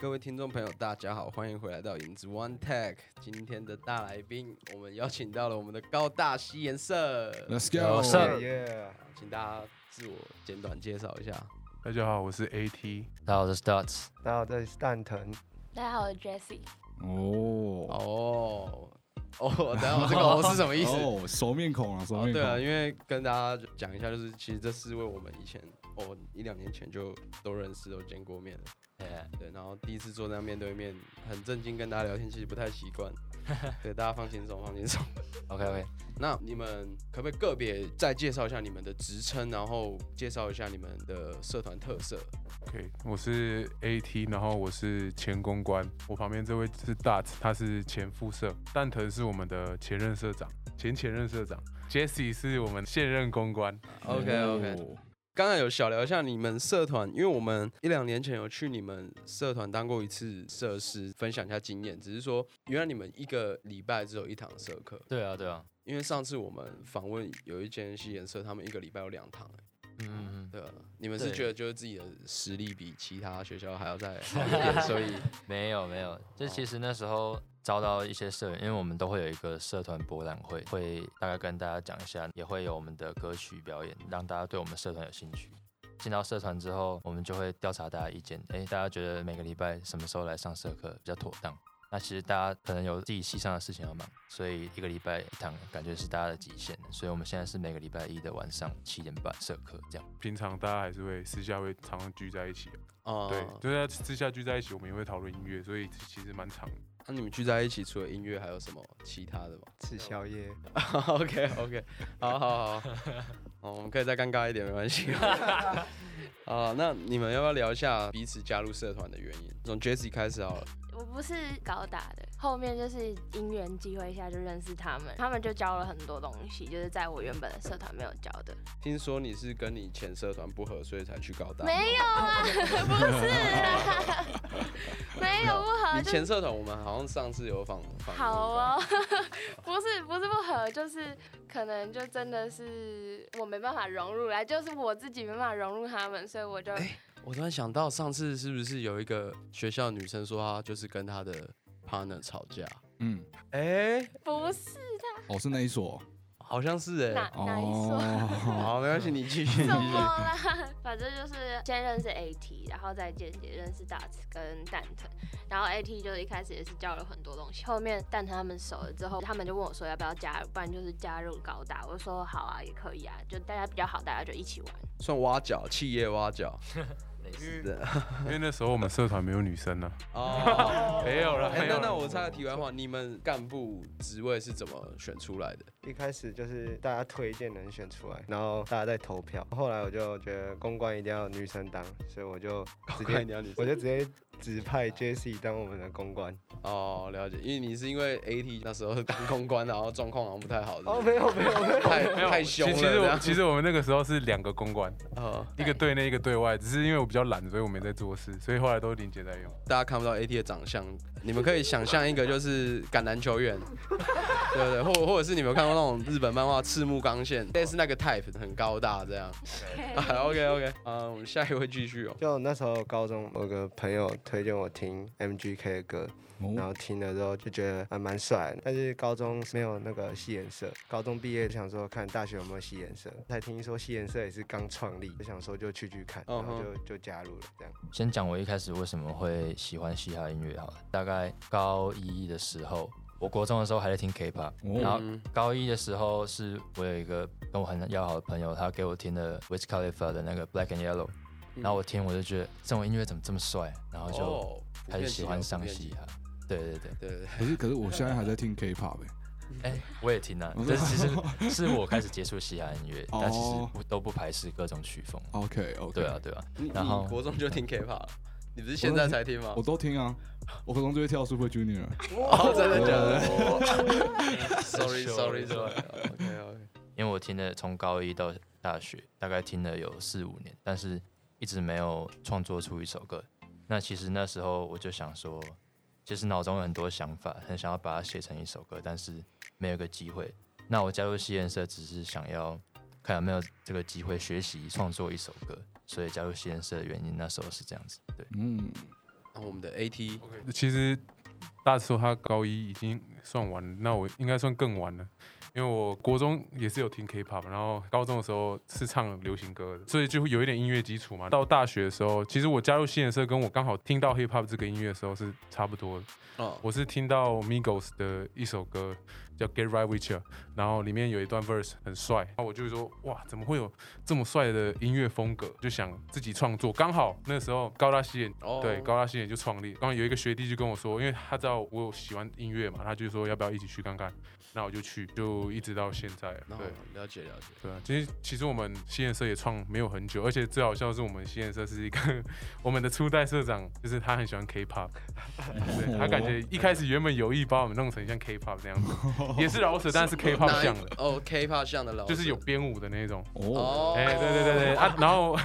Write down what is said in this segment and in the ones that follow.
各位听众朋友，大家好，欢迎回来到影子 One Tech。今天的大来宾，我们邀请到了我们的高大西颜色，Let's go！色耶！请大家自我简短介绍一下。大家好，我是 AT。大家好，我是 Dots。大家好，这里是蛋疼。大家好，我是 Jessie。哦哦哦，等一下我这个哦是什么意思？哦，熟面孔啊，熟面孔。哦对啊，因为跟大家讲一下，就是其实这四位我们以前哦一两年前就都认识，都见过面了。哎，对，然后第一次坐那样面对面，很震惊跟大家聊天，其实不太习惯。对，大家放轻松，放轻松。OK OK，那你们可不可以个别再介绍一下你们的职称，然后介绍一下你们的社团特色？OK，我是 AT，然后我是前公关，我旁边这位是 Dart，他是前副社，蛋疼是我们的前任社长，前前任社长，Jesse 是我们现任公关。OK OK，哦刚才有小聊一下你们社团，因为我们一两年前有去你们社团当过一次社师，分享一下经验。只是说，原来你们一个礼拜只有一堂社课，对啊对啊，因为上次我们访问有一间西研社，他们一个礼拜有两堂、欸嗯嗯。嗯，对啊，你们是对觉得就是自己的实力比其他学校还要再好一点，所以 没有没有，就其实那时候招到一些社员，因为我们都会有一个社团博览会，会大概跟大家讲一下，也会有我们的歌曲表演，让大家对我们社团有兴趣。进到社团之后，我们就会调查大家意见，诶，大家觉得每个礼拜什么时候来上社课比较妥当？那其实大家可能有自己系上的事情要忙，所以一个礼拜一堂感觉是大家的极限。所以我们现在是每个礼拜一的晚上七点半社课这样。平常大家还是会私下会常常聚在一起，哦，对，就是在私下聚在一起，我们也会讨论音乐，所以其实蛮长的。那你们聚在一起，除了音乐还有什么其他的吗吃宵夜，？OK OK，好好好，哦，我们可以再尴尬一点，没关系。啊，那你们要不要聊一下彼此加入社团的原因？从 Jessie 开始好了。我不是高大的，后面就是因缘机会下就认识他们，他们就教了很多东西，就是在我原本的社团没有教的。听说你是跟你前社团不合，所以才去高大。没有啊，不是啊，没有不合，你前社团我们好像上次有访访。好。哦，不是不是不合，就是可能就真的是我没办法融入来，就是我自己没办法融入他们，所以我就我突然想到，上次是不是有一个学校女生说她就是跟她的 partner 吵架？嗯，哎、不是哦，是那一所。好像是哎、哪哪一所。哦，好，没关系，你继续。怎么啦？反正就是先认识 AT，然后再间接认识大慈跟蛋疼。然后 AT 就是一开始也是教了很多东西，后面蛋疼他们熟了之后，他们就问我说要不要加入，不然就是加入高大。我就说好啊，也可以啊，就大家比较好，大家就一起玩。算挖角，企业挖角。类似是的。因为那时候我们社团没有女生呢、哦，没有了哎、没有啦那那我插个题外话，你们干部职位是怎么选出来的？一开始就是大家推荐人选出来，然后大家在投票。后来我就觉得公关一定要女生当，所以我就直接你要女我就直接指派 Jessie 当我们的公关。哦，了解，因为你是因为 AT 那时候当公关，然后状况好像不太好，是不哦，没有没有没有，太没有，太其其凶了这样。实我其实我们那个时候是两个公关，哦，一个对内一个对外，只是因为我比较懒，所以我没在做事，所以后来都林姐在用。大家看不到 AT 的长相，你们可以想象一个就是橄榄球员，对不对，或或者是你们有看过那种日本漫画赤木刚宪，类似那个 type 很高大这样。OK OK，嗯，我们下一位继续哦。就那时候高中我有个朋友推荐我听 MGK 的歌，然哦后听了之后就觉得还蛮帅的。但是高中没有那个戏颜社，高中毕业就想说看大学有没有戏颜社，才听说戏颜社也是刚创立，就想说就去去看，然后嗯就就加入了这样。先讲我一开始为什么会喜欢嘻哈音乐好了，大概高一的时候，我国中的时候还在听 K-pop，哦然后嗯高一的时候是我有一个跟我很要好的朋友，他给我听的 Wiz Khalifa 的那个 Black and Yellow，然后我听我就觉得这种音乐怎么这么帅，然后就哦开始喜欢上嘻哈。对对对，对对对，可是可是我现在还在听 K-pop 哎，哎、我也听啊，但是其实 是我开始接触嘻哈音乐，但其实我都不排斥各种曲风。OK OK，对啊，对啊，然后你国中就听 K-pop，了你不是现在才听吗我？都听啊，我高中就会跳 Super Junior。哦，真的假的哦？Sorry 羞 Sorry 羞 Sorry。OK OK。因为我听了从高一到大学，大概听了有四五年，但是一直没有创作出一首歌。那其实那时候我就想说，其实脑中有很多想法，很想要把它写成一首歌，但是没有个机会。那我加入西颜社只是想要看有没有这个机会学习创作一首歌，所以加入西颜社的原因那时候是这样子。对，嗯，那我们的 AT，OK，其实大叔他高一已经算晚了，那我应该算更晚了。因为我国中也是有听 K-pop，然后高中的时候是唱流行歌的，所以就会有一点音乐基础嘛。到大学的时候，其实我加入新颜社，跟我刚好听到 hip hop 这个音乐的时候是差不多的。哦，我是听到 Migos 的一首歌叫 Get Right With You，然后里面有一段 verse 很帅，然后我就会说哇，怎么会有这么帅的音乐风格？就想自己创作。刚好那时候高大西演哦对高大西演就创立，刚好有一个学弟就跟我说，因为他知道我有喜欢音乐嘛，他就说要不要一起去看看，那我就去，就一直到现在。然后对了解了解，对啊，其实其实我们西颜社也创没有很久，而且最好笑的是我们西颜社是一个 我们的初代社长，就是他很喜欢 K-pop，对他感觉一开始原本有意把我们弄成像 K-pop 那样子，也是老舍，但是 K-pop 像的，哦，K-pop 像的老，就是有编舞的那种。哦，哦，哎、对对对对啊，然后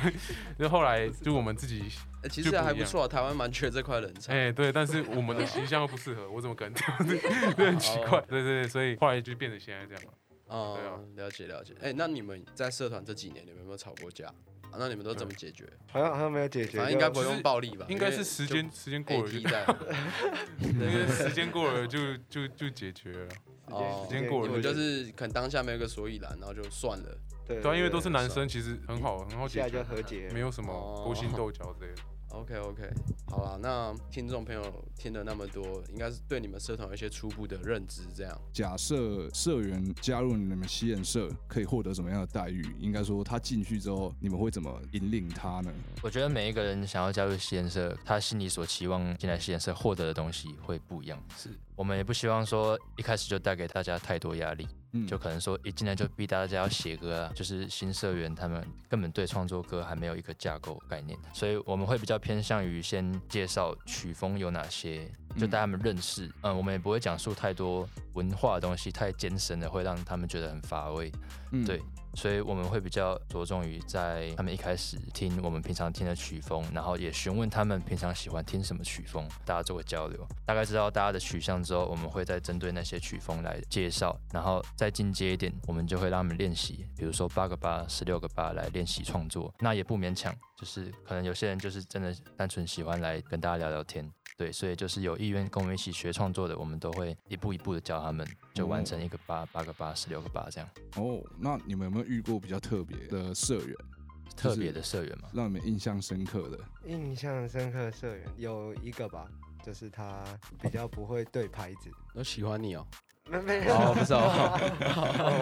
就后来就我们自己，哎其实还不错，台湾蛮缺这块人才。哎、对，但是我们的形象又不适合，我怎么可能这样子？对，很奇怪。对对对，所以后来就变成现在这样了。哦了解了解。哎，那你们在社团这几年，你们有没有吵过架？啊那你们都怎么解决？好像好像没有解决，就反正应该不会用暴力吧？应该是 时间时间过了就时间过了就就就解决了。哦时间过了你们就是可能当下没有个所以然，然后就算了。对对啊，因为都是男生，其实很好很好一下解决就，和解，没有什么哦勾心斗角之类的。OK OK，好啦，那听众朋友听了那么多，应该是对你们社团有一些初步的认知，这样。假设社员加入你们西研社，可以获得什么样的待遇？应该说他进去之后，你们会怎么引领他呢？我觉得每一个人想要加入实验社，他心里所期望进来实验社获得的东西会不一样。是我们也不希望说一开始就带给大家太多压力，嗯。就可能说一进来就逼大家要写歌啊，就是新社员他们根本对创作歌还没有一个架构概念，所以我们会比较偏向于先介绍曲风有哪些，就带他们认识。嗯，我们也不会讲述太多文化的东西，太艰深的会让他们觉得很乏味。嗯。对所以我们会比较着重于在他们一开始听我们平常听的曲风，然后也询问他们平常喜欢听什么曲风，大家做个交流，大概知道大家的取向之后，我们会再针对那些曲风来介绍，然后再进阶一点，我们就会让他们练习，比如说八个八、十六个八来练习创作，那也不勉强，就是可能有些人就是真的单纯喜欢来跟大家聊聊天。对，所以就是有意愿跟我们一起学创作的，我们都会一步一步的教他们，就完成一个八、八个八、十六个八这样。哦，那你们有没有遇过比较特别的社员，特别的社员吗，让你们印象深刻的？印象深刻的社员有一个吧，就是他比较不会对拍子，都喜欢你哦，没没有，哦不是哦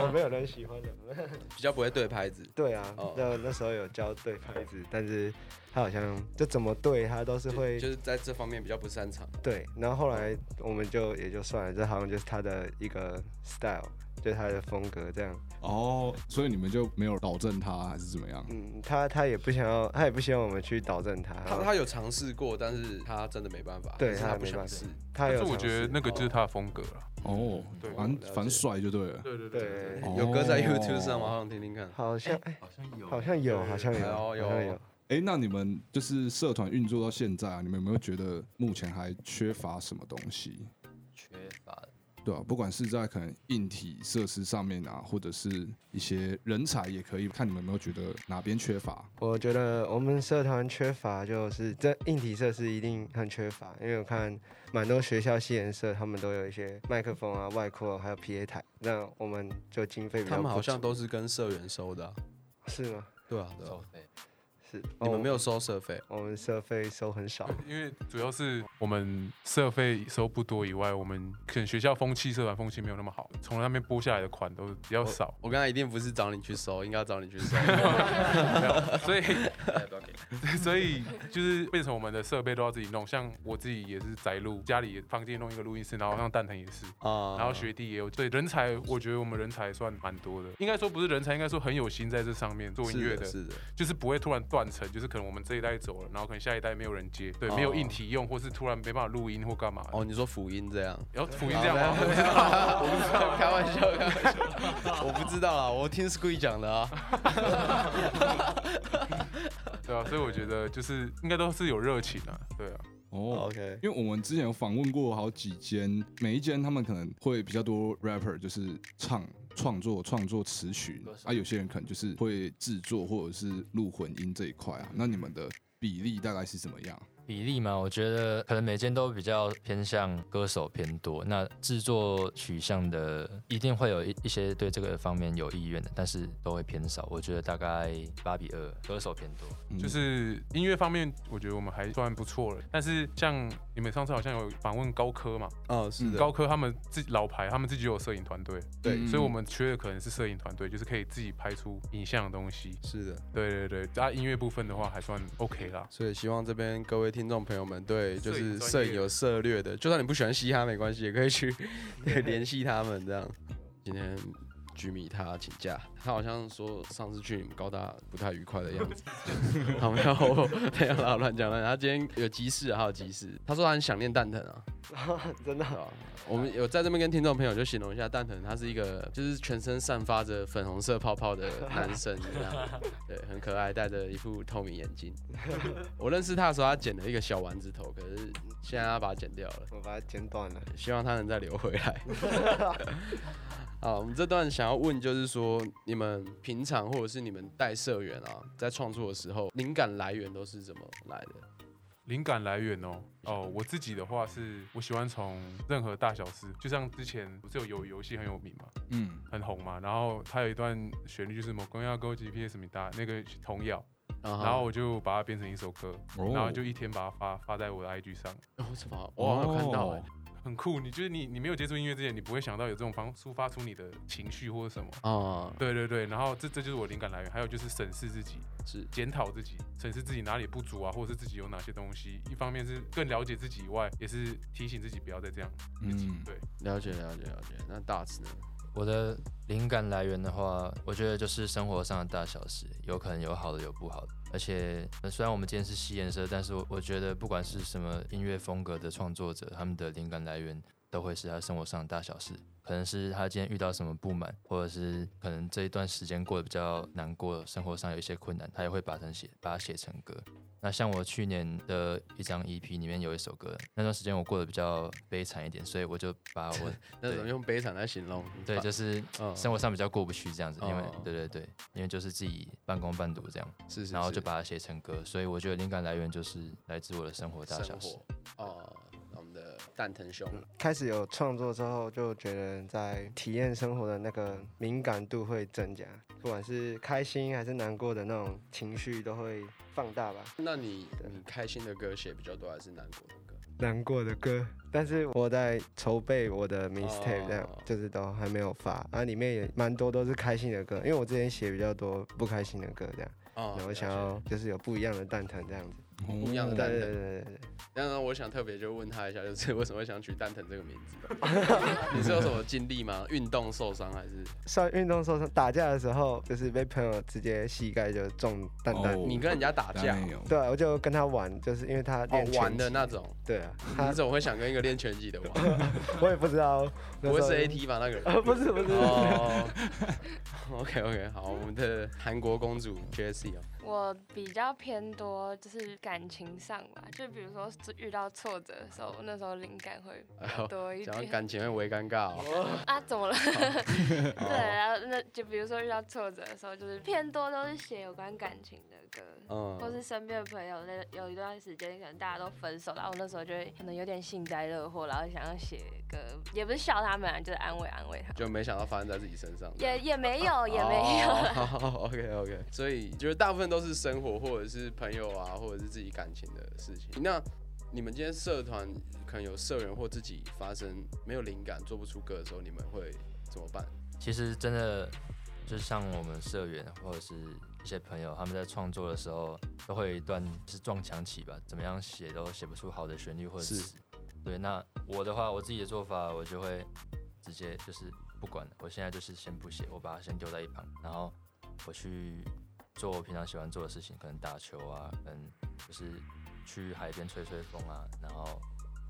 我没有人喜欢的。比较不会对拍子。对啊哦，那那时候有教对拍子，但是他好像就怎么对他都是会就是在这方面比较不擅长。对，然后后来我们就也就算了，这好像就是他的一个 style，就是他的风格这样。哦，所以你们就没有导正他，还是怎么样？嗯，他他也不想要，他也不希望我们去导正他。他他有尝试过，但是他真的没办法，对他不想试。他有尝但是我觉得那个就是他的风格了。哦，对反反帅就对了。对对对哦有歌在 YouTube 上吗？好想听听看。好像哎好像有好像有，好像有，好像有。哎、那你们就是社团运作到现在啊，你们有没有觉得目前还缺乏什么东西？缺乏的。对啊，不管是在可能硬体设施上面啊，或者是一些人才也可以，看你们有没有觉得哪边缺乏？我觉得我们社团缺乏就是这硬体设施一定很缺乏，因为我看蛮多学校系研社他们都有一些麦克风啊、外扩还有 PA 台，那我们就经费比较他们好像都是跟社员收的啊。是吗？对啊，对啊收。费，是，你们没有？收社费？我们社费收很少，因为主要是我们社费收不多以外，我们可能学校风气、社团风气没有那么好，从那边拨下来的款都比较少，我刚才一定不是找你去收，应该要找你去收。所以？所以就是变成我们的设备都要自己弄。像我自己也是宅录，家里房间弄一个录音室，然后像蛋疼也是，啊然后学弟也有，所以人才我觉得我们人才算蛮多的，应该说不是人才，应该说很有心在这上面做音乐的，是的，就是不会突然断层，就是可能我们这一代走了，然后可能下一代没有人接，对，哦没有硬体用，或是突然没办法录音或干嘛。哦，你说辅音这样？然后福音这样吗？我不知道，我不知道，开玩笑，开玩笑，我不知道啊，我听 Squee 讲的啊。对啊，所以我觉得就是应该都是有热情啊，对啊，哦 OK，因为我们之前有访问过好几间，每一间他们可能会比较多 rapper，就是唱创作、创作词曲啊，有些人可能就是会制作或者是录混音这一块啊。那你们的比例大概是怎么样？比例嘛，我觉得可能每间都比较偏向歌手偏多，那制作取向的一定会有一一些对这个方面有意愿的，但是都会偏少。我觉得大概八比二，歌手偏多。嗯就是音乐方面，我觉得我们还算不错了。但是像你们上次好像有访问高科嘛，哦，是的，高科他们自己老牌，他们自己有摄影团队，对嗯所以我们缺的可能是摄影团队，就是可以自己拍出影像的东西。是的。对对对，啊，音乐部分的话还算 OK 啦。所以希望这边各位听众朋友们对就是摄影有涉略的，就算你不喜欢嘻哈没关系，也可以去对 联系他们这样。今天居米他请假，他好像说上次去你们高大不太愉快的样子，好没有没有啦，乱讲乱讲。他今天有急事啊，还有急事。他说他很想念蛋疼啊，真的？我们有在这边跟听众朋友就形容一下蛋疼，他是一个就是全身散发着粉红色泡泡的男生，这样 对，很可爱，戴着一副透明眼镜。我认识他的时候，他剪了一个小丸子头，可是现在他把它剪掉了，我把它剪短了。希望他能再留回来。好，我们这段想要问就是说，你们平常或者是你们带社员啊，在创作的时候，灵感来源都是怎么来的？灵感来源哦，哦，我自己的话是我喜欢从任何大小事，就像之前不是有游游戏很有名嘛，嗯，很红嘛，然后它有一段旋律就是什么公要勾 GPS 米大那个童谣，然然后我就把它变成一首歌，哦。然后就一天把它发发在我的 IG 上，哦，什么？我好像有看到很酷。你就是你你没有接触音乐之前，你不会想到有这种方抒发出你的情绪或者什么。哦，对对对，然后这这就是我灵感来源，还有就是审视自己，是检讨自己，审视自己哪里不足啊，或者是自己有哪些东西。一方面是更了解自己以外，也是提醒自己不要再这样。嗯，对，了解了解了解。那大慈呢？我的灵感来源的话，我觉得就是生活上的大小事，有可能有好的，有不好的。而且虽然我们今天是吸颜色，但是我我觉得不管是什么音乐风格的创作者，他们的灵感来源都会是他生活上的大小事，可能是他今天遇到什么不满，或者是可能这一段时间过得比较难过，生活上有一些困难，他也会把它写把它写成歌。那像我去年的一张 EP 里面有一首歌，那段时间我过得比较悲惨一点，所以我就把我 那种用悲惨来形容，对，就是嗯。生活上比较过不去这样子，因为哦。对对对，因为就是自己半工半读这样，是是，然后就把它写成歌，所以我觉得灵感来源就是来自我的生活大小。事。哦。我们的蛋疼兄，开始有创作之后，就觉得在体验生活的那个敏感度会增加，不管是开心还是难过的那种情绪都会放大吧。那你你开心的歌写比较多，还是难过的歌？难过的歌，但是我在筹备我的 mixtape，这样、哦就是都还没有发，啊，里面也蛮多都是开心的歌，因为我之前写比较多不开心的歌，这样，哦然后我想要就是有不一样的蛋疼这样子。不一样的对蛋疼。对对对对，当然，我想特别就问他一下，就是为什么会想取蛋疼这个名字？你是有什么经历吗？运动受伤还是？算运动受伤打架的时候，就是被朋友直接膝盖就中蛋蛋。哦你跟人家打架对啊，我就跟他玩，就是因为他哦练拳的那种，对啊，他你怎么会想跟一个练拳击的玩？我也不知道，不会是 AT 吧？那个人？啊，不是不是，哦，OK OK，好，我们的韩国公主 Jessie 哦，我比较偏多就是感情上吧，就比如说遇到挫折的时候，那时候灵感会多一点。感情会微尴尬哦。啊，怎么了？对 对，然后那就比如说遇到挫折的时候，就是偏多都是写有关感情的歌。嗯或嗯，是身边的朋友，那有一段时间可能大家都分手，然后我那时候就会可能有点幸灾乐祸，然后想要写歌，也不是笑他们啊，就是安慰安慰他们。就没想到发生在自己身上。也也没有，也没有。哦 OK OK，所以就是大部分都是生活或者是朋友啊，或者是自己感情的事情。那你们今天社团可能有社员或自己发生没有灵感做不出歌的时候，你们会怎么办？其实真的就像我们社员或者是一些朋友，他们在创作的时候都会有一段是撞墙期吧，怎么样写都写不出好的旋律或者是词。对，那我的话，我自己的做法，我就会直接就是不管了，我现在就是先不写，我把它先丢在一旁，然后我去做我平常喜欢做的事情，可能打球啊，嗯就是去海边吹吹风啊，然后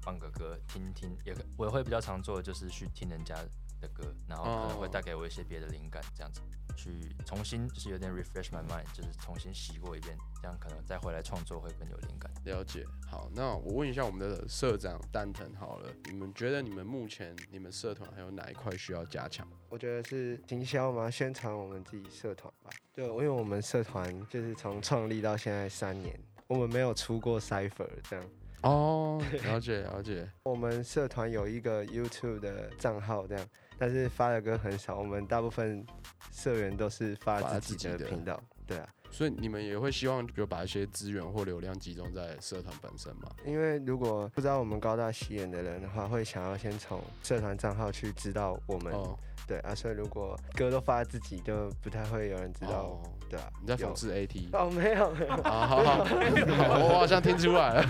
放个歌听听，也可我会比较常做的就是去听人家的歌，然后可能会哦。带给我一些别的灵感，这样子去重新就是有点 refresh my mind，就是重新洗过一遍，这样可能再回来创作会更有灵感。了解。好，那我问一下我们的社长蛋疼好了，你们觉得你们目前你们社团还有哪一块需要加强？我觉得是行销嘛，宣传我们自己社团吧。对因为我们社团就是从创立到现在三年，我们没有出过 cipher 这样。哦，了解了解。我们社团有一个 YouTube 的账号这样，但是发的歌很少，我们大部分社员都是发发自己的的频道。对啊，所以你们也会希望，比如把一些资源或流量集中在社团本身吗？因为如果不知道我们高大喜演的人的话，会想要先从社团账号去知道我们。哦，对啊，所以如果歌都发自己，就不太会有人知道。哦对啊，有你在讽刺 AT？哦，没有没有，好好好，我好像听出来了。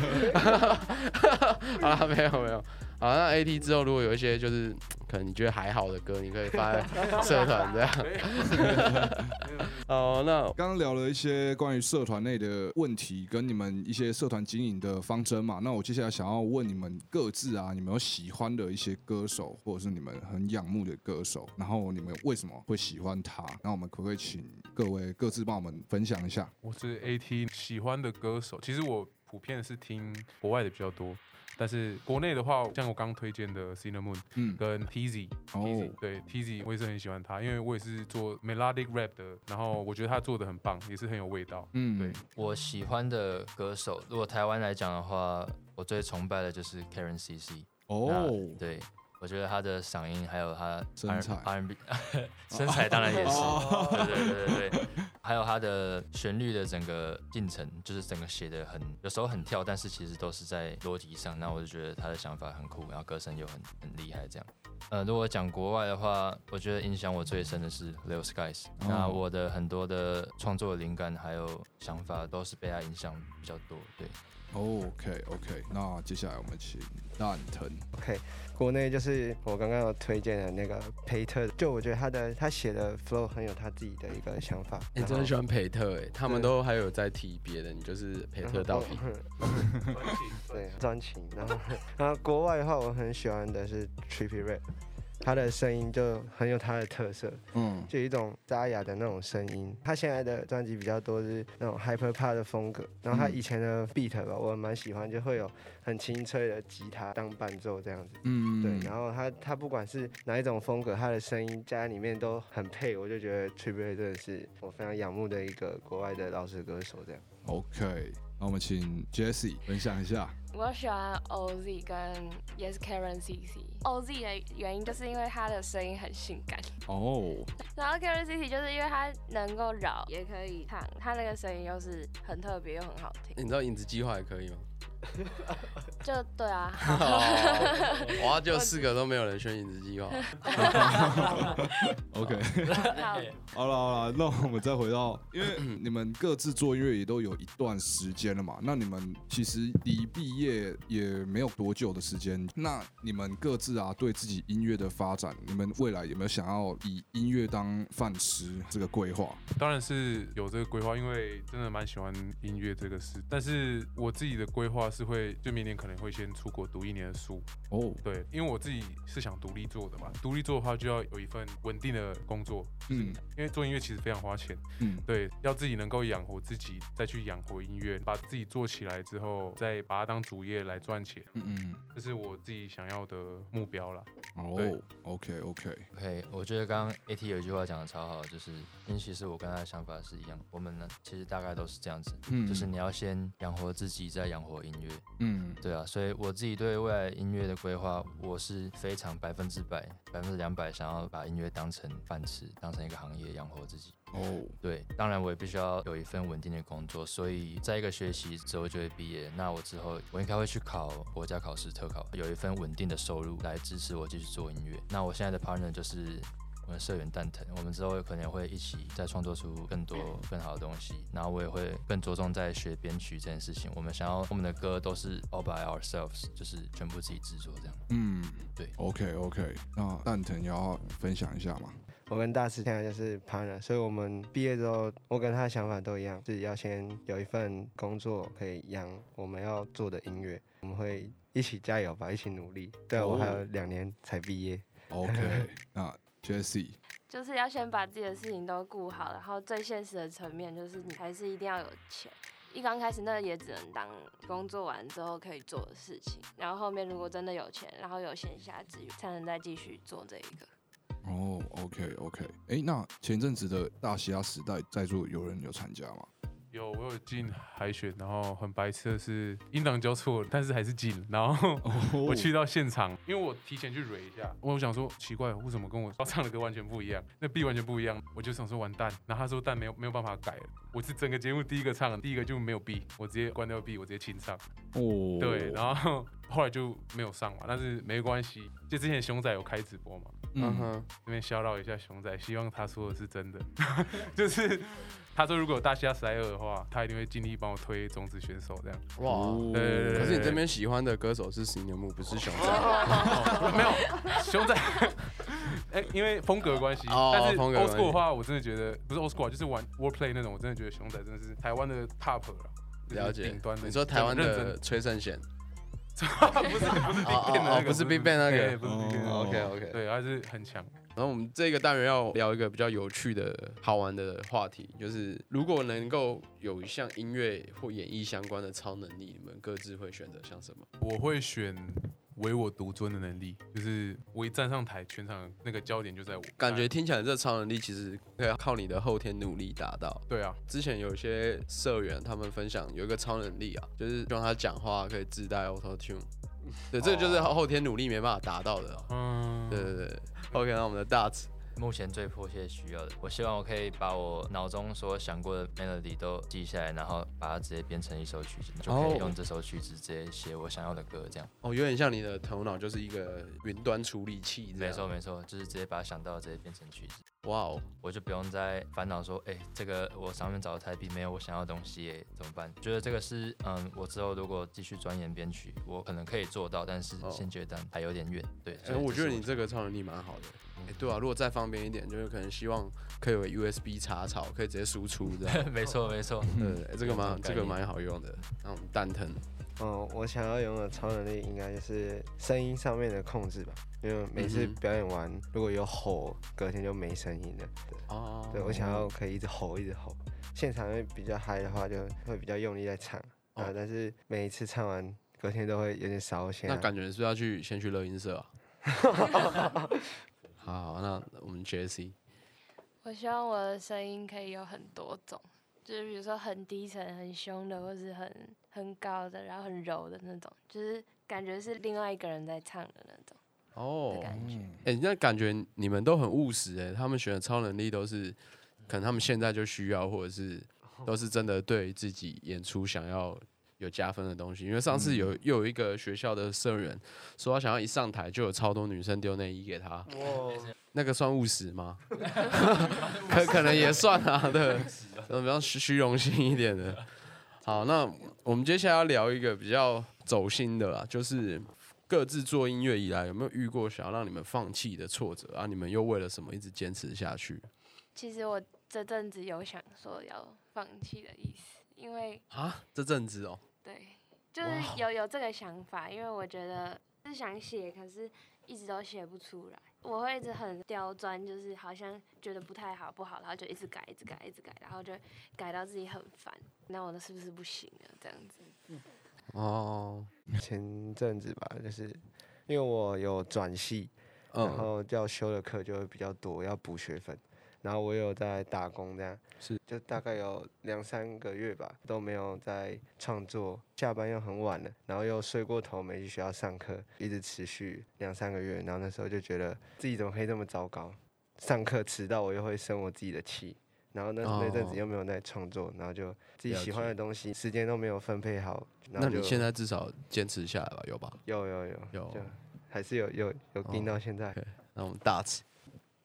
好 了，没有没有。好，那 AT 之后如果有一些就是可能你觉得还好的歌，你可以发在社团这样。哦，那刚刚聊了一些关于社团内的问题，跟你们一些社团经营的方针嘛。那我接下来想要问你们各自啊，你们有喜欢的一些歌手，或者是你们很仰慕的歌手，然后你们为什么会喜欢他？那我们可不可以请各位各自帮我们分享一下？我是 AT 喜欢的歌手，其实我普遍是听国外的比较多，但是国内的话，像我刚推荐的 Cinnamon 嗯，跟 Tizzy，哦，对 Tizzy 我也是很喜欢他，因为我也是做 melodic rap 的，然后我觉得他做的很棒，也是很有味道。嗯，对，我喜欢的歌手，如果台湾来讲的话，我最崇拜的就是 Karen CC。哦，对，我觉得他的嗓音还有他身材 R&B 身材当然也是，哦对对对对对，还有他的旋律的整个进程，就是整个写的很，有时候很跳，但是其实都是在逻辑上。那我就觉得他的想法很酷，然后歌声又很很厉害这样。呃，如果讲国外的话，我觉得影响我最深的是 Lil Skies。那我的很多的创作灵感还有想法都是被他影响比较多。对，OK OK，那接下来我们请蛋疼。OK，国内就是我刚刚有推荐的那个培特，就我觉得他的他写的 flow 很有他自己的一个想法。你真的喜欢培特哎，他们都还有在提别的，你就是培特到底。对，专情。然后，然后国外的话，我很喜欢的是 Trippy Red，他的声音就很有他的特色，嗯，就有一种沙哑的那种声音。他现在的专辑比较多是那种 hyper pop 的风格，然后他嗯以前的 beat 吧，我蛮喜欢，就会有很清脆的吉他当伴奏这样子。嗯，对，然后他他不管是哪一种风格，他的声音加在里面都很配，我就觉得 Red 真的是我非常仰慕的一个国外的饶舌歌手这样。OK，那我们请 Jessie 分享一下。我喜欢 OZ 跟也是 Karen CC。OZ 的原因就是因为他的声音很性感，哦，然后 Karen CC 就是因为他能够饶也可以唱，他那个声音又是很特别又很好听，你知道影子计划也可以吗？就对啊。哦，哇，就四个都没有人选影子计划。OK，好好了好了，那我们再回到，因为你们各自做音乐也都有一段时间了嘛，那你们其实离毕业也没有多久的时间，那你们各自啊对自己音乐的发展，你们未来有没有想要以音乐当饭吃这个规划？当然是有这个规划，因为真的蛮喜欢音乐这个事。但是我自己的规划是会，就明年可能会先出国读一年的书。哦，对，因为我自己是想独立做的嘛，独立做的话就要有一份稳定的工作，就是嗯因为做音乐其实非常花钱，嗯，对，要自己能够养活自己，再去养活音乐，把自己做起来之后，再把它当主业来赚钱，嗯嗯，这是我自己想要的目标啦。哦，OK OK，OK，我觉得刚刚 AT 有一句话讲的超好，就是因为其实我跟他的想法是一样，我们呢其实大概都是这样子，嗯就是你要先养活自己，再养活音乐，嗯对啊，所以我自己对未来音乐的规划，我是非常百分之百、百分之两百想要把音乐当成饭吃，当成一个行业养活自己。哦，对，当然我也必须要有一份稳定的工作，所以在一个学期之后就会毕业。那我之后我应该会去考国家考试特考，有一份稳定的收入来支持我继续做音乐。那我现在的 partner 就是我们社员蛋疼，我们之后有可能会一起再创作出更多更好的东西。然后我也会更着重在学编曲这件事情。我们想要我们的歌都是 all by ourselves，就是全部自己制作这样。嗯，对，OK OK，那蛋腾要分享一下嘛？我跟大师现在就是 partner，所以我们毕业之后，我跟他的想法都一样，自己要先有一份工作可以养我们要做的音乐，我们会一起加油吧，一起努力。对啊，我还有两年才毕业。OK，那 Jessie，就是要先把自己的事情都顾好，然后最现实的层面就是你还是一定要有钱。一刚开始那也只能当工作完之后可以做的事情，然后后面如果真的有钱，然后有闲暇之余，才能再继续做这一个。哦，OK OK，哎，那前阵子的大西亚时代在座有人有参加吗？有，我有进海选，然后很白痴的是音档交错，但是还是进了。然后 我去到现场，因为我提前去蕊一下，我想说奇怪，为什么跟我唱的歌完全不一样？那 B 完全不一样，我就想说完蛋。然后他说但没有没有办法改了，我是整个节目第一个唱的，第一个就没有 B，我直接关掉 B，我直接清唱。哦，对，然后后来就没有上嘛，但是没关系，就之前熊仔有开直播嘛，嗯哼，这边骚扰一下熊仔，希望他说的是真的，就是他说如果有大虾塞尔的话，他一定会尽力帮我推种子选手这样。哇，哦对对对可是你这边喜欢的歌手是石牛木，不是熊仔。哦没有熊仔，哎、因为风格关系，哦但是风格的 old 关 school 系的话，我真的觉得不是 old school，啊就是玩 wordplay 那种，我真的觉得熊仔真的是台湾的 top 了。了解顶端的。你说台湾的崔胜贤，不是不是 Big 哦 Bang 那个，哦不是 Big Bang 那个对不是 Big Bang 那个哦 OK OK。对，他是很强。然后我们这个单元要聊一个比较有趣的好玩的话题，就是如果能够有一项音乐或演艺相关的超能力，你们各自会选择像什么？我会选唯我独尊的能力，就是我一站上台，全场那个焦点就在我。感觉听起来这超能力其实可以靠你的后天努力达到。对啊，之前有一些社员他们分享有一个超能力啊，就是让他讲话可以自带 Auto Tune。对，这个就是后天努力没办法达到的、哦。嗯，对对对，OK，那我们的大子，目前最迫切需要的，我希望我可以把我脑中所想过的 melody 都记下来，然后把它直接编成一首曲子，就可哦以用这首曲子直接写我想要的歌，这样。哦，有点像你的头脑就是一个云端处理器这没。错没错，就是直接把它想到的直接变成曲子，哇哦，我就不用再烦恼说，哎、这个我上面找的台币没有我想要的东西，哎，怎么办？觉得这个是，嗯，我之后如果继续钻研编曲，我可能可以做到，但是哦现阶段还有点远。对，哎、所以我觉得你这个超能力蛮好的。哎、对啊，如果再方便一点，就是可能希望可以有 USB 插槽，可以直接输出这样。没 错没错，对对对，这个蛮这个蛮好用的。那我们蛋疼，嗯，我想要拥有超能力，应该就是声音上面的控制吧。因为每次表演完，如果有吼，隔天就没声音了。对，哦对我想要可以一直吼，一直吼。现场会比较嗨的话，就会比较用力在唱啊、哦但是每一次唱完，隔天都会有点烧钱、啊。那感觉是不是要去先去乐音社啊？好好，那我们 Jessie，我希望我的声音可以有很多种，就是比如说很低沉、很凶的，或是很很高的，然后很柔的那种，就是感觉是另外一个人在唱的那种哦。的，感觉。哎、那感觉你们都很务实哎、他们选的超能力都是可能他们现在就需要，或者是都是真的对自己演出想要有加分的东西。因为上次有又有一个学校的社员说他想要一上台就有超多女生丢内衣给他，那个算务实吗？可可能也算啊，对，比较虚虚荣心一点的。好，那我们接下来要聊一个比较走心的啦，就是各自做音乐以来，有没有遇过想要让你们放弃的挫折啊？你们又为了什么一直坚持下去其实我这阵子有想说要放弃的意思，因为啊？这阵子哦，对，就是有有这个想法，因为我觉得是想写，可是一直都写不出来。我会一直很刁钻，就是好像觉得不太好，不好，然后就一直改，一直改，一直改，然后就改到自己很烦。那我的是不是不行了？这样子。哦，前阵子吧，就是因为我有转系，然嗯，后要修的课就会比较多，要补学分。然后我有在打工，这样是就大概有两三个月吧，都没有在创作，下班又很晚了，然后又睡过头，没去学校上课，一直持续两三个月。然后那时候就觉得自己怎么可以这么糟糕，上课迟到我又会生我自己的气。然后那那阵子哦又没有在创作，然后就自己喜欢的东西，时间都没有分配好。那你现在至少坚持下来吧，有吧？有有有有就还是有有有盯哦到现在。那我们大致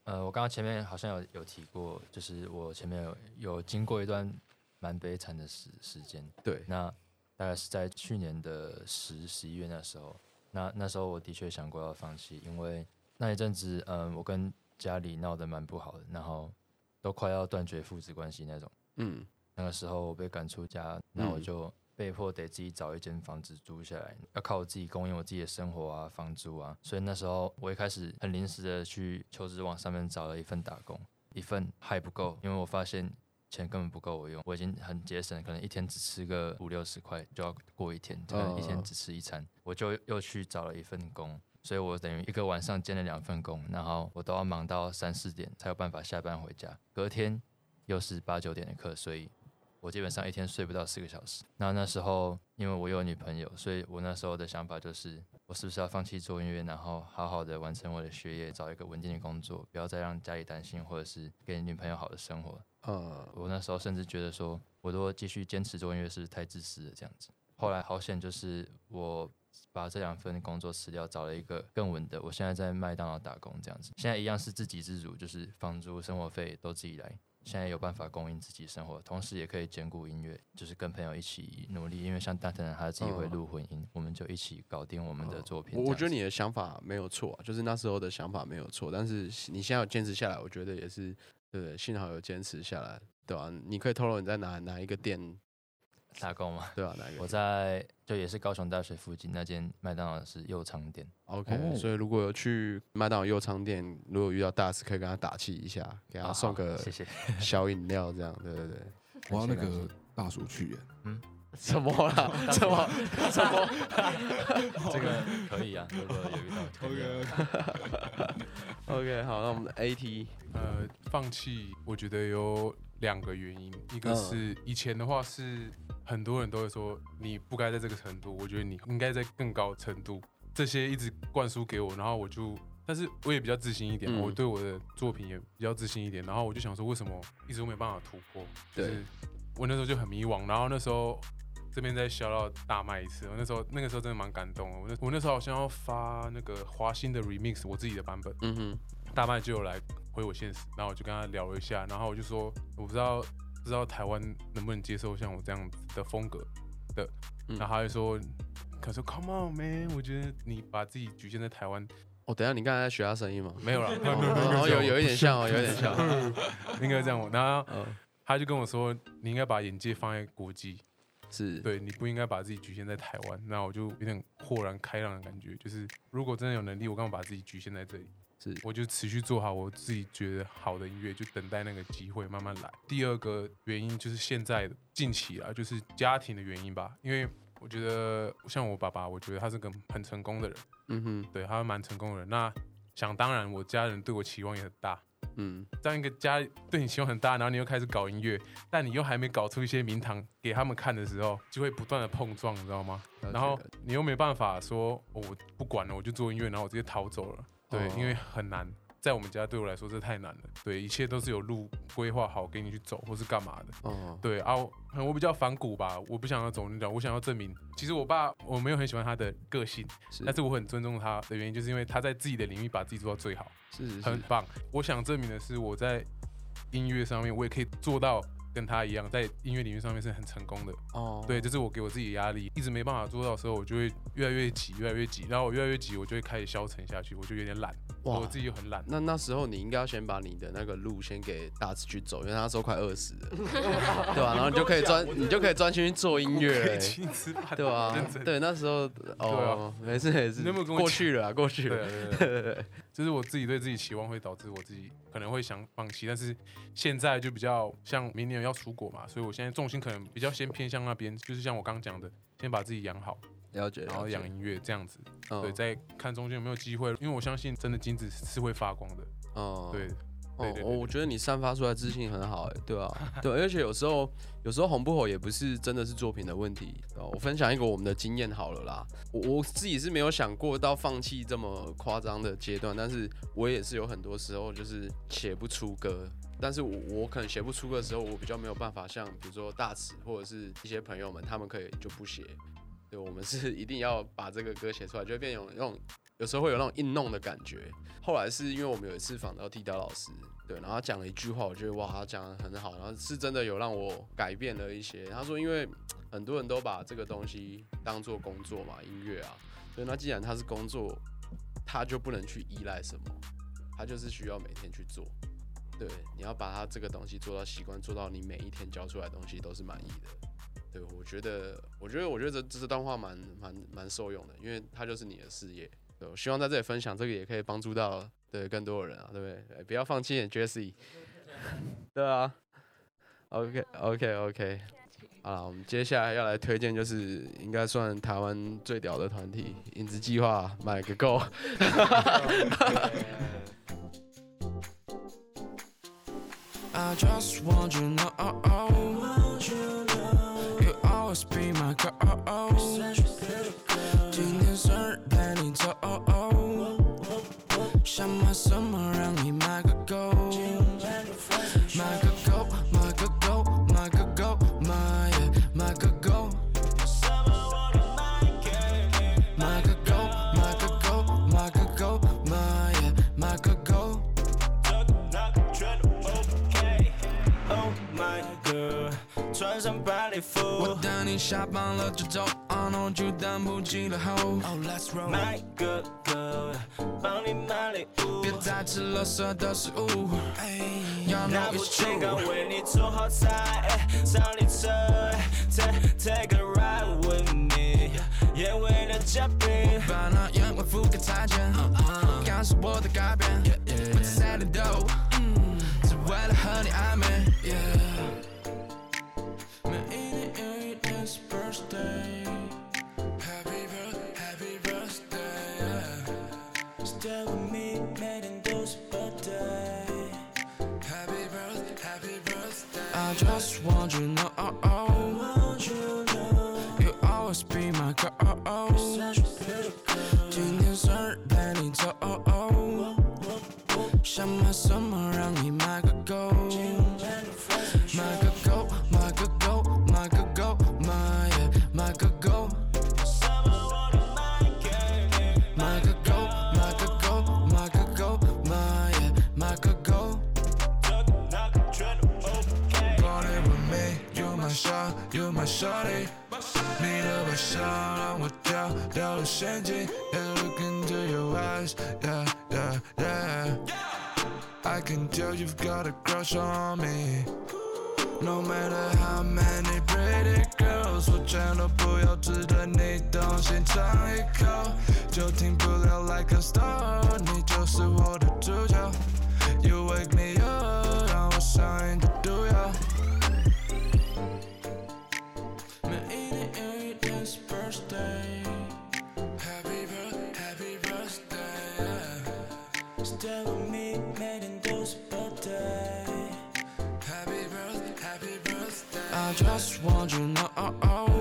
呃，我刚刚前面好像有有提过，就是我前面有有经过一段蛮悲惨的时时间，对，那大概是在去年的十十一月那时候，那那时候我的确想过要放弃，因为那一阵子，嗯，我跟家里闹得蛮不好的，然后都快要断绝父子关系那种。嗯，那个时候我被赶出家，那我嗯。就被迫得自己找一间房子租下来，要靠我自己供应我自己的生活啊、房租啊。所以那时候我一开始很临时的去求职网上面找了一份打工，一份还不够，因为我发现钱根本不够我用，我已经很节省，可能一天只吃个五六十块就要过一天，可能一天哦只吃一餐，我就又去找了一份工。所以我等于一个晚上兼了两份工，然后我都要忙到三四点才有办法下班回家。隔天又是八九点的课，所以我我基本上一天睡不到四个小时。那那时候因为我有女朋友，所以我那时候的想法就是，我是不是要放弃做音乐，然后好好的完成我的学业，找一个稳定的工作，不要再让家里担心，或者是给女朋友好的生活。呃，我那时候甚至觉得说，我如果继续坚持做音乐，是不是太自私了这样子？后来好险，就是我把这两份工作辞掉，找了一个更稳的。我现在在麦当劳打工这样子，现在一样是自给自足，就是房租、生活费都自己来。现在有办法供应自己生活，同时也可以兼顾音乐，就是跟朋友一起努力。因为像大腾他自己会录混音，我们就一起搞定我们的作品。我我觉得你的想法没有错啊，就是那时候的想法没有错，但是你现在有坚持下来，我觉得也是对不对？幸好有坚持下来，对吧、你可以透露你在哪哪一个店，打工嘛，对啊、哪一我在就也是高雄大学附近那间麦当劳是右仓店。？OK，、哦所以如果有去麦当劳右仓店，如果遇到大师，可以跟他打气一下，给他送个谢谢。小饮料，这样，对对对。我要那个大叔去耶，什么啦？什么？什么？这个可以啊，如果有遇到可以啊 OK，好，那我们的 AT，呃，放弃我觉得有两个原因，一个嗯。是以前的话是很多人都会说你不该在这个程度，我觉得你应该在更高程度，这些一直灌输给我，然后我就，但是我也比较自信一点，嗯。我对我的作品也比较自信一点，然后我就想说为什么一直都没办法突破，就是对我那时候就很迷惘，然后那时候。这边再小到大卖一次，我那时候那个时候真的蛮感动的。我那我那时候好像要发那个华星的 remix，我自己的版本，嗯哼，大麦就有来回我现实，然后我就跟他聊了一下，然后我就说我不知道不知道台湾能不能接受像我这样子的风格的，嗯然后他就说，可是 Come on man，我觉得你把自己局限在台湾哦，等一下你刚才在学他声音吗？没有了，然后有有一点像哦，有点像。应该这样。然后嗯，他就跟我说，你应该把眼界放在国际，是，对你不应该把自己局限在台湾。那我就有点豁然开朗的感觉，就是如果真的有能力，我干嘛把自己局限在这里？是我就持续做好我自己觉得好的音乐，就等待那个机会慢慢来。第二个原因就是现在近期啊，就是家庭的原因吧，因为我觉得像我爸爸，我觉得他是个很成功的人，嗯哼，对他蛮成功的人。那想当然，我家人对我期望也很大。嗯，这样一个家对你期望很大，然后你又开始搞音乐，但你又还没搞出一些名堂给他们看的时候，就会不断的碰撞，你知道吗？然后你又没办法说，哦我不管了，我就做音乐，然后我直接逃走了。对，哦因为很难，在我们家对我来说这太难了。对，一切都是有路规划好给你去走，或是干嘛的。哦，对啊，我我比较反骨吧，我不想要走那条，我想要证明。其实我爸我没有很喜欢他的个性，是但是我很尊重他的原因，就是因为他在自己的领域把自己做到最好。是，很棒。我想证明的是，我在音乐上面，我也可以做到跟他一样，在音乐领域上面是很成功的。哦，对，这是我给我自己的压力，一直没办法做到的时候，我就会越来越急，越来越急，然后我越来越急，我就会开始消沉下去，我就有点懒，哇我自己就很懒。那那时候你应该要先把你的那个路先给大志去走，因为他那时候快饿死了，对吧、然后你就可以专，你就可以专心去做音乐可以欸，请吃饭，对吧。对，那时候 哦，没事没事，过去了啊，过去了，对对对，就是我自己对自己期望会导致我自己可能会想放弃，但是现在就比较像明年要出国嘛，所以我现在重心可能比较先偏向那边，就是像我刚刚讲的，先把自己养好，了解，然后养音乐这样子。嗯对，再看中间有没有机会，因为我相信真的金子是会发光的。哦对，哦我我觉得你散发出来自信很好，哎，对啊，对，而且有时候有时候红不红也不是真的是作品的问题。哦，我分享一个我们的经验好了啦，我我自己是没有想过到放弃这么夸张的阶段，但是我也是有很多时候就是写不出歌。但是我我可能写不出歌的时候，我比较没有办法像比如说大池或者是一些朋友们，他们可以就不写。对，我们是一定要把这个歌写出来，就会变有那种有时候会有那种硬弄的感觉。后来是因为我们有一次访到剃刀老师，对，然后他讲了一句话，我觉得哇，他讲的很好，然后是真的有让我改变了一些。他说，因为很多人都把这个东西当做工作嘛，音乐啊，所以那既然他是工作，他就不能去依赖什么，他就是需要每天去做。对，你要把它这个东西做到习惯，做到你每一天交出来的东西都是满意的。对，我觉得，我觉得，我觉得这这段话蛮蛮蛮受用的，因为它就是你的事业。我希望在这里分享这个也可以帮助到对更多的人啊，对不对？不要放弃 Jesse。对啊，OK OK OK，啊，我们接下来要来推荐就是应该算台湾最屌的团体——影子计划，买个够。I just want you know You always be my girl. 上白礼服我带你下班了就走，I know 就等不及了后。Oh let's roll，买个够，帮你买礼物别。再吃垃圾的食物。Y'all 那 know 部 it's 健康 true。为你做好菜，哎上你车，take take a ride with me，宴会的嘉宾。把那烟灰覆盖再见，感受我的改变。不再念叨，只为了和你暧昧。Stay with me，每天都是 birthday。Happy birthday, happy birthday. I just want you to know you always be my girl. 今天生日陪你走，想买什么让你买个够，买 you my shorty。你的微笑让我掉掉了陷阱。Yeah, look into your eyes, yeah, yeah, yeah. I can tell you've got a crush on me. No matter how many pretty girls，我全都不要，只对你动心尝一口，就停不了 like a star，你就是我的主角。You wake me up，让我上瘾的 just wondering, oh, oh, oh.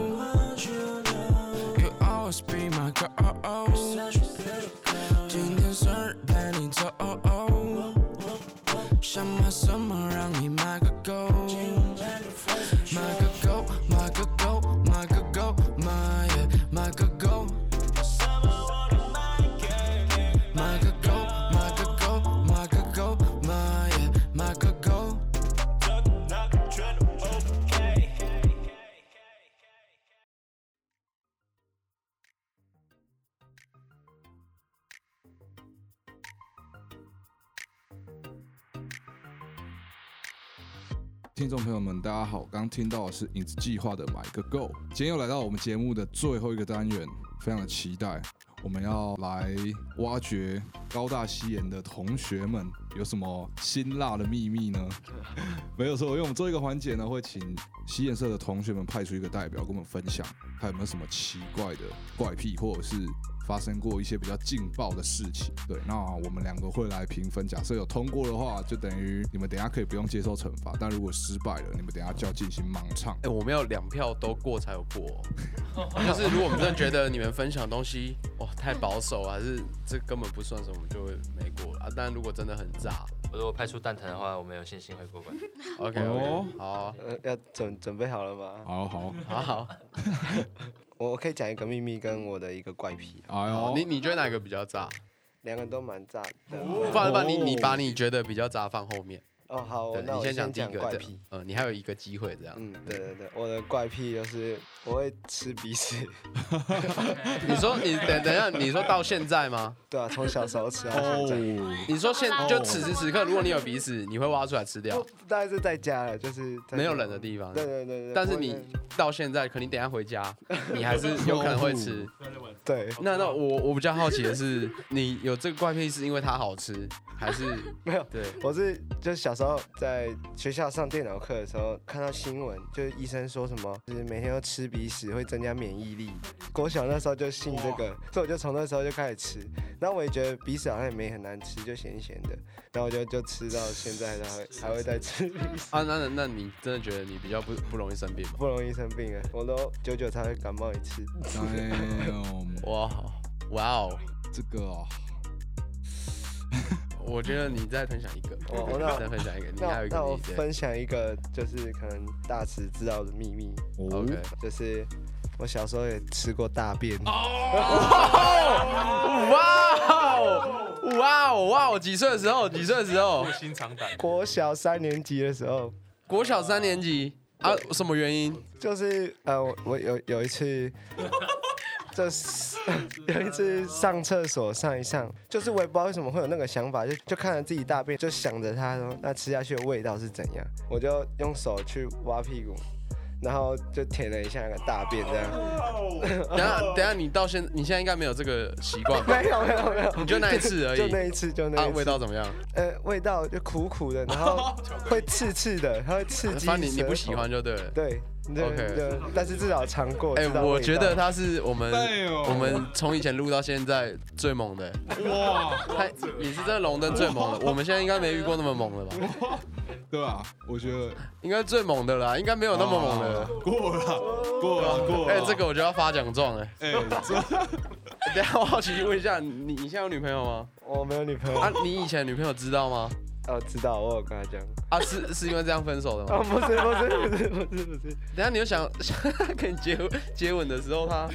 大家好，刚听到的是影子计划的买个够，今天又来到我们节目的最后一个单元，非常的期待，我们要来挖掘高大西研的同学们有什么辛辣的秘密呢？没有错，因为我们做一个环节呢，会请西研社的同学们派出一个代表跟我们分享，他有没有什么奇怪的怪癖，或者是发生过一些比较劲爆的事情。对，那我们两个会来评分，假设有通过的话，就等于你们等一下可以不用接受惩罚；但如果失败了，你们等一下就要进行盲唱 哎、。我们要两票都过才有过哦、就是如果我们真的觉得你们分享的东西哇太保守，还是这根本不算什么，我们就会没过了啊。但如果真的很炸如果派出蛋疼的话，我们有信心会过关。，OK 哦 OK，好啊呃，要准准备好了吗？好好，好好，我我可以讲一个秘密跟我的一个怪癖啊，哎呦，你你觉得哪个比较炸？两个都蛮炸的。不然不然你你把你觉得比较炸放后面，哦，好，我你先讲第一个，对怪癖。，嗯，你还有一个机会这样。嗯，对对对，我的怪癖就是我会吃鼻屎，你说你等等一下，你说到现在吗？对啊，从小时候吃到现在。你说现就此时此刻，如果你有鼻屎，你会挖出来吃掉不，大概是在家了，就是在没有冷的地方。对对对对。但是你到现在，可能你等一下回家，你还是有可能会吃。对那那我我比较好奇的是，你有这个怪癖是因为它好吃，还是 没有，对？我是就小时候候在学校上电脑课的时候，看到新闻，就是医生说什么，就是每天要吃鼻屎会增加免疫力。国小那时候就信这个，所以我就从那时候就开始吃。然后我也觉得鼻屎好像也没很难吃，就咸咸的。然后我就就吃到现在，然后还会再吃鼻屎，啊，那那那你真的觉得你比较不不容易生病吗？不容易生病啊。我都久久才会感冒一次。哎呦，哇哇哦！这个哦，我觉得你再分享一个，我 我那再分享一个，你还有一个那我分享一个，就是可能大池知道的秘密，哦 OK，就是我小时候也吃过大便。哇哦哇哦哇哦！几岁的时候？几岁的时候？心肠胆。国小三年级的时候，国小三年级啊？什么原因？就是呃，我我有有一次，就是有一次上厕所上一上，就是我也不知道为什么会有那个想法，就就看着自己大便，就想着它说那吃下去的味道是怎样，我就用手去挖屁股，然后就舔了一下那个大便，这样。等一下等下，你到现你现在应该没有这个习惯吧？没有没有没有，你就那一次而已就那一次就那啊一，次。味道怎么样？呃，味道就苦苦的，然后会刺刺的，它会刺激。反正你你不喜欢。就对了。对 OK，但是至少尝过。哎、我觉得他是我们我们从以前录到现在最猛的。哇，他你是真的龙灯最猛的，我们现在应该没遇过那么猛的吧？对吧？我觉得应该最猛的啦，应该没有那么猛的了。过了，过了，过了。哎、这个我就要发奖状哎。哎，这 等下我好奇问一下，你你现在有女朋友吗？我没有女朋友。啊，你以前女朋友知道吗？哦，知道，我有跟他讲。啊，是是因为这样分手的哦，吗？不是，不是，不是，不是，不是。等下你又想想跟你接接吻的时候，他，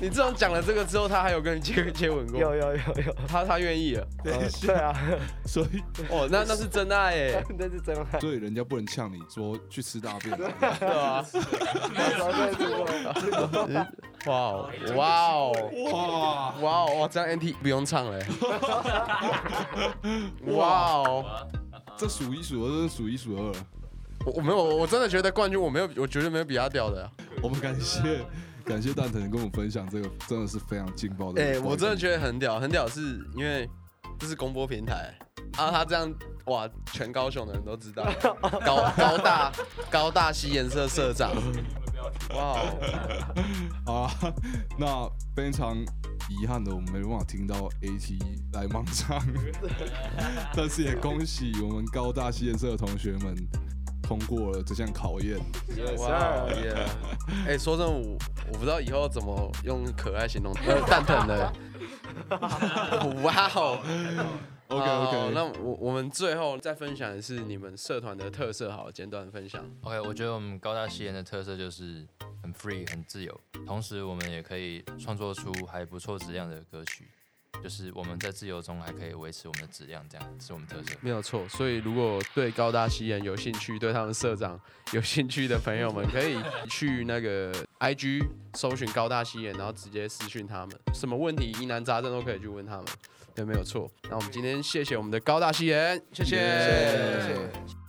你自从讲了这个之后，他还有跟你接接吻过？有有有有。他他愿意了。呃对啊，所以哦，那那是真爱哎，那是真爱。所以人家不能呛你说去吃大便。对吧？哇哦哇哦哇，哇哦哇！这样 NT 不用唱了欸。哇哦！这数一数二，这是数一数二。我我没有，我真的觉得冠军我没有，我绝对没有比他屌的啊。我们感谢感谢蛋疼跟我们分享这个，真的是非常劲爆的。哎，我真的觉得很屌，很屌，是因为这是公播平台啊，他这样哇，全高雄的人都知道，高高大高大西颜色社长，哇啊，那非常遗憾的，我们没办法听到 AT 来盲唱，但是也恭喜我们高大西颜社的同学们通过了这项考验。哇哦耶！哎，说真的，我我不知道以后怎么用可爱形容呃蛋疼的。哇哦！OK 好 OK，那我我们最后再分享的是你们社团的特色，好，简短分享。OK，我觉得我们高大西研的特色就是很 free 很自由，同时我们也可以创作出还不错质量的歌曲，就是我们在自由中还可以维持我们的质量，这样是我们特色。没有错，所以如果对高大西研有兴趣，对他们社长有兴趣的朋友们，可以去那个 IG 搜寻高大西研，然后直接私讯他们，什么问题疑难杂症都可以去问他们。对，没有错。那我们今天谢谢我们的高大西研，谢谢谢谢